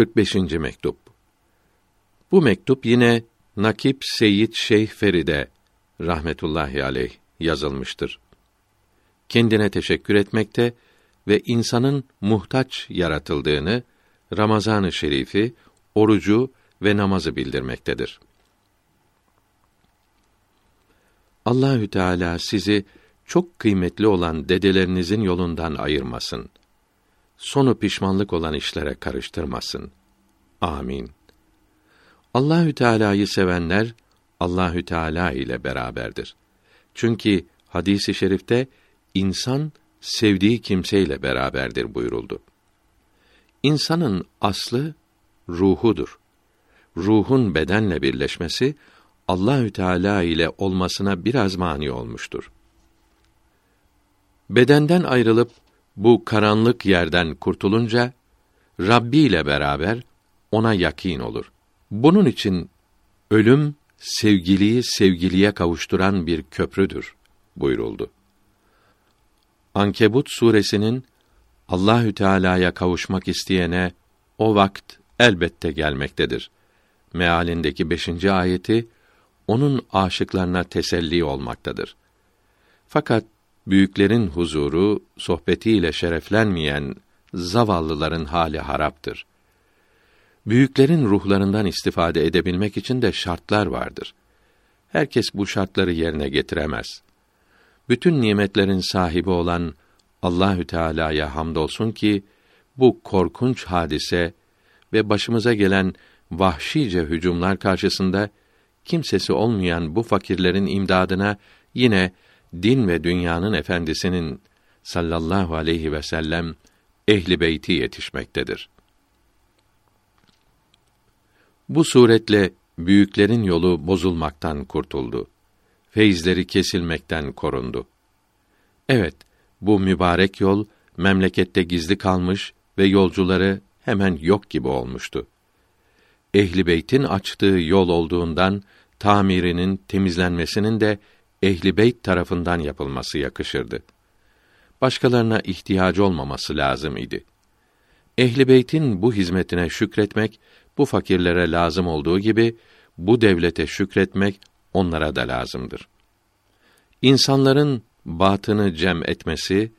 45. mektup. Bu mektup yine Nakip Seyyid Şeyh Feride rahmetullahi aleyh yazılmıştır. Kendine teşekkür etmekte ve insanın muhtaç yaratıldığını Ramazan-ı Şerifi, orucu ve namazı bildirmektedir. Allahü Teala sizi çok kıymetli olan dedelerinizin yolundan ayırmasın. Sonu pişmanlık olan işlere karıştırmasın. Amin. Allahü Teala'yı sevenler Allahü Teala ile beraberdir. Çünkü hadisi i şerifte insan sevdiği kimseyle beraberdir buyuruldu. İnsanın aslı ruhudur. Ruhun bedenle birleşmesi Allahü Teala ile olmasına biraz mani olmuştur. Bedenden ayrılıp bu karanlık yerden kurtulunca Rabbi ile beraber ona yakin olur. Bunun için ölüm sevgiliyi sevgiliye kavuşturan bir köprüdür buyuruldu. Ankebut suresinin Allahü Teala'ya kavuşmak isteyene o vakt elbette gelmektedir. Mealindeki beşinci ayeti onun aşıklarına teselli olmaktadır. Fakat büyüklerin huzuru, sohbetiyle şereflenmeyen zavallıların hali haraptır. Büyüklerin ruhlarından istifade edebilmek için de şartlar vardır. Herkes bu şartları yerine getiremez. Bütün nimetlerin sahibi olan Allahü Teala'ya hamdolsun ki bu korkunç hadise ve başımıza gelen vahşice hücumlar karşısında kimsesi olmayan bu fakirlerin imdadına yine din ve dünyanın efendisinin sallallahu aleyhi ve sellem ehli beyti yetişmektedir. Bu suretle büyüklerin yolu bozulmaktan kurtuldu. Feyizleri kesilmekten korundu. Evet, bu mübarek yol memlekette gizli kalmış ve yolcuları hemen yok gibi olmuştu. Ehli beytin açtığı yol olduğundan tamirinin, temizlenmesinin de ehli beyt tarafından yapılması yakışırdı. Başkalarına ihtiyacı olmaması lazım idi. Ehli beytin bu hizmetine şükretmek bu fakirlere lazım olduğu gibi bu devlete şükretmek onlara da lazımdır. İnsanların batını cem etmesi,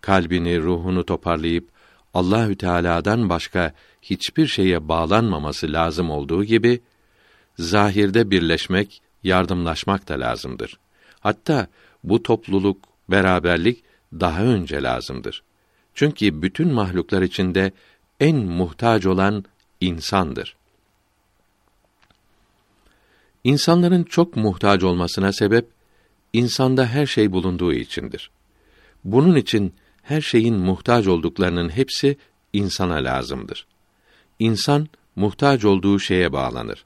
kalbini, ruhunu toparlayıp Allahü Teala'dan başka hiçbir şeye bağlanmaması lazım olduğu gibi zahirde birleşmek, yardımlaşmak da lazımdır. Hatta bu topluluk, beraberlik daha önce lazımdır. Çünkü bütün mahluklar içinde en muhtaç olan insandır. İnsanların çok muhtaç olmasına sebep insanda her şey bulunduğu içindir. Bunun için her şeyin muhtaç olduklarının hepsi insana lazımdır. İnsan muhtaç olduğu şeye bağlanır.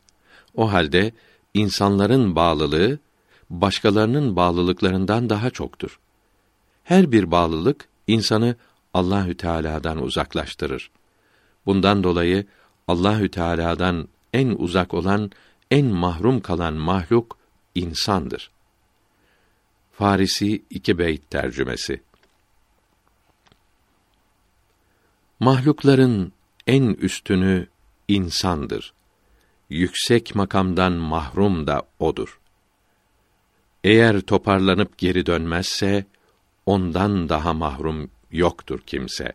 O halde insanların bağlılığı başkalarının bağlılıklarından daha çoktur. Her bir bağlılık insanı Allahü Teala'dan uzaklaştırır. Bundan dolayı Allahü Teala'dan en uzak olan, en mahrum kalan mahluk insandır. Farisi iki beyt tercümesi. Mahlukların en üstünü insandır. Yüksek makamdan mahrum da odur. Eğer toparlanıp geri dönmezse ondan daha mahrum yoktur kimse.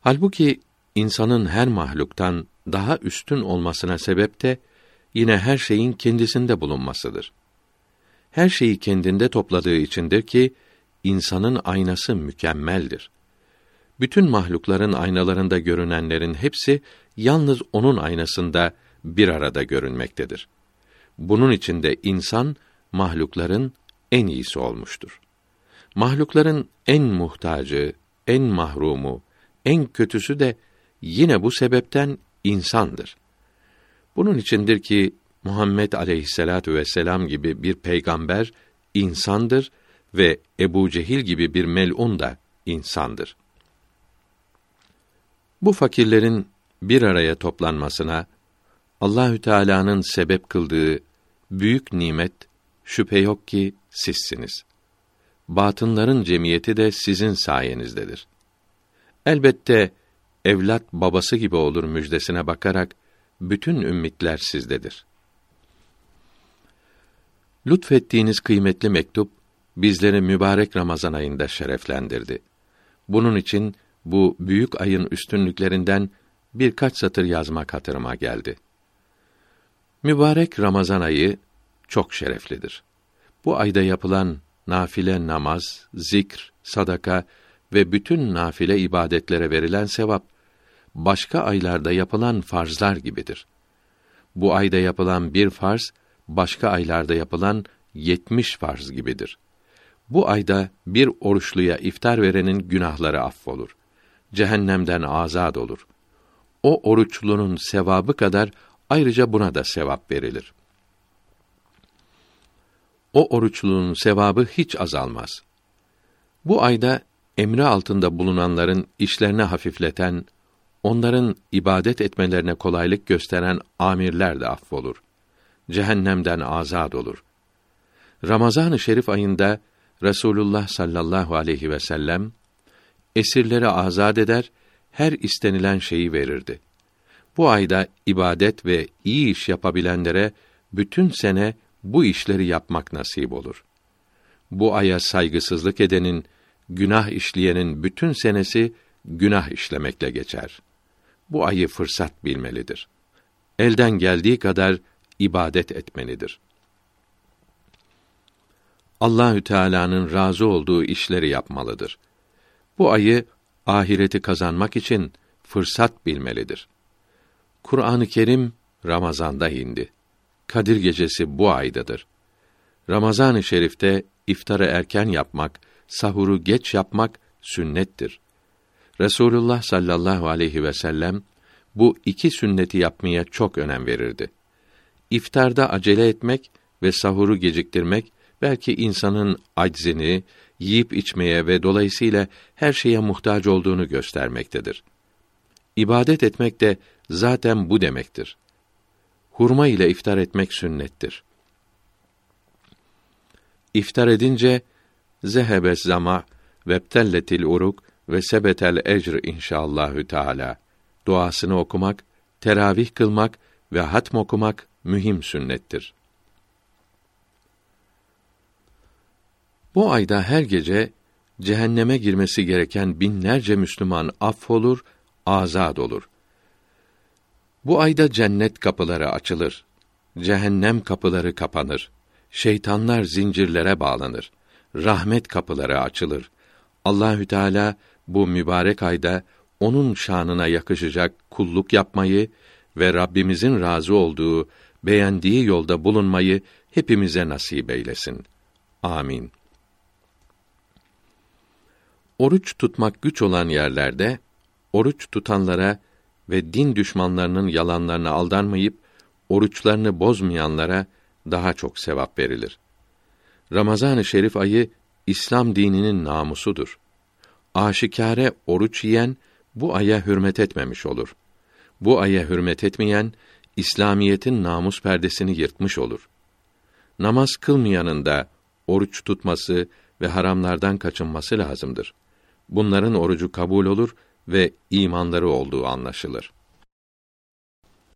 Halbuki insanın her mahluktan daha üstün olmasına sebep de yine her şeyin kendisinde bulunmasıdır. Her şeyi kendinde topladığı içindir ki insanın aynası mükemmeldir. Bütün mahlukların aynalarında görünenlerin hepsi yalnız onun aynasında bir arada görünmektedir. Bunun içinde insan mahlukların en iyisi olmuştur. Mahlukların en muhtacı, en mahrumu, en kötüsü de yine bu sebepten insandır. Bunun içindir ki Muhammed aleyhisselatu vesselam gibi bir peygamber insandır ve Ebu Cehil gibi bir melun da insandır. Bu fakirlerin bir araya toplanmasına Allahü Teala'nın sebep kıldığı büyük nimet şüphe yok ki sizsiniz. Batınların cemiyeti de sizin sayenizdedir. Elbette evlat babası gibi olur müjdesine bakarak bütün ümmitler sizdedir. Lütfettiğiniz kıymetli mektup bizleri mübarek Ramazan ayında şereflendirdi. Bunun için bu büyük ayın üstünlüklerinden birkaç satır yazmak hatırıma geldi. Mübarek Ramazan ayı çok şereflidir. Bu ayda yapılan nafile namaz, zikr, sadaka ve bütün nafile ibadetlere verilen sevap başka aylarda yapılan farzlar gibidir. Bu ayda yapılan bir farz başka aylarda yapılan yetmiş farz gibidir. Bu ayda bir oruçluya iftar verenin günahları affolur. Cehennemden azad olur. O oruçlunun sevabı kadar ayrıca buna da sevap verilir. O oruçlunun sevabı hiç azalmaz. Bu ayda emri altında bulunanların işlerini hafifleten, onların ibadet etmelerine kolaylık gösteren amirler de affolur. Cehennemden azad olur. Ramazan-ı Şerif ayında Resulullah sallallahu aleyhi ve sellem esirleri azad eder, her istenilen şeyi verirdi. Bu ayda ibadet ve iyi iş yapabilenlere bütün sene bu işleri yapmak nasip olur. Bu aya saygısızlık edenin, günah işleyenin bütün senesi günah işlemekle geçer. Bu ayı fırsat bilmelidir. Elden geldiği kadar ibadet etmelidir. Allahü Teala'nın razı olduğu işleri yapmalıdır. Bu ayı ahireti kazanmak için fırsat bilmelidir. Kur'an-ı Kerim Ramazan'da indi. Kadir gecesi bu aydadır. Ramazan-ı Şerif'te iftarı erken yapmak, sahuru geç yapmak sünnettir. Resulullah sallallahu aleyhi ve sellem bu iki sünneti yapmaya çok önem verirdi. İftarda acele etmek ve sahuru geciktirmek belki insanın aczini, yiyip içmeye ve dolayısıyla her şeye muhtaç olduğunu göstermektedir. İbadet etmek de zaten bu demektir. Hurma ile iftar etmek sünnettir. İftar edince zehebe zama ve telletil uruk ve sebetel ecr inşallahü teala duasını okumak, teravih kılmak ve hatm okumak mühim sünnettir. Bu ayda her gece cehenneme girmesi gereken binlerce Müslüman affolur, azad olur. Bu ayda cennet kapıları açılır. Cehennem kapıları kapanır. Şeytanlar zincirlere bağlanır. Rahmet kapıları açılır. Allahü Teala bu mübarek ayda onun şanına yakışacak kulluk yapmayı ve Rabbimizin razı olduğu, beğendiği yolda bulunmayı hepimize nasip eylesin. Amin. Oruç tutmak güç olan yerlerde oruç tutanlara ve din düşmanlarının yalanlarına aldanmayıp oruçlarını bozmayanlara daha çok sevap verilir. Ramazan-ı Şerif ayı İslam dininin namusudur. Aşikare oruç yiyen bu aya hürmet etmemiş olur. Bu aya hürmet etmeyen İslamiyetin namus perdesini yırtmış olur. Namaz kılmayanın da oruç tutması ve haramlardan kaçınması lazımdır. Bunların orucu kabul olur ve imanları olduğu anlaşılır.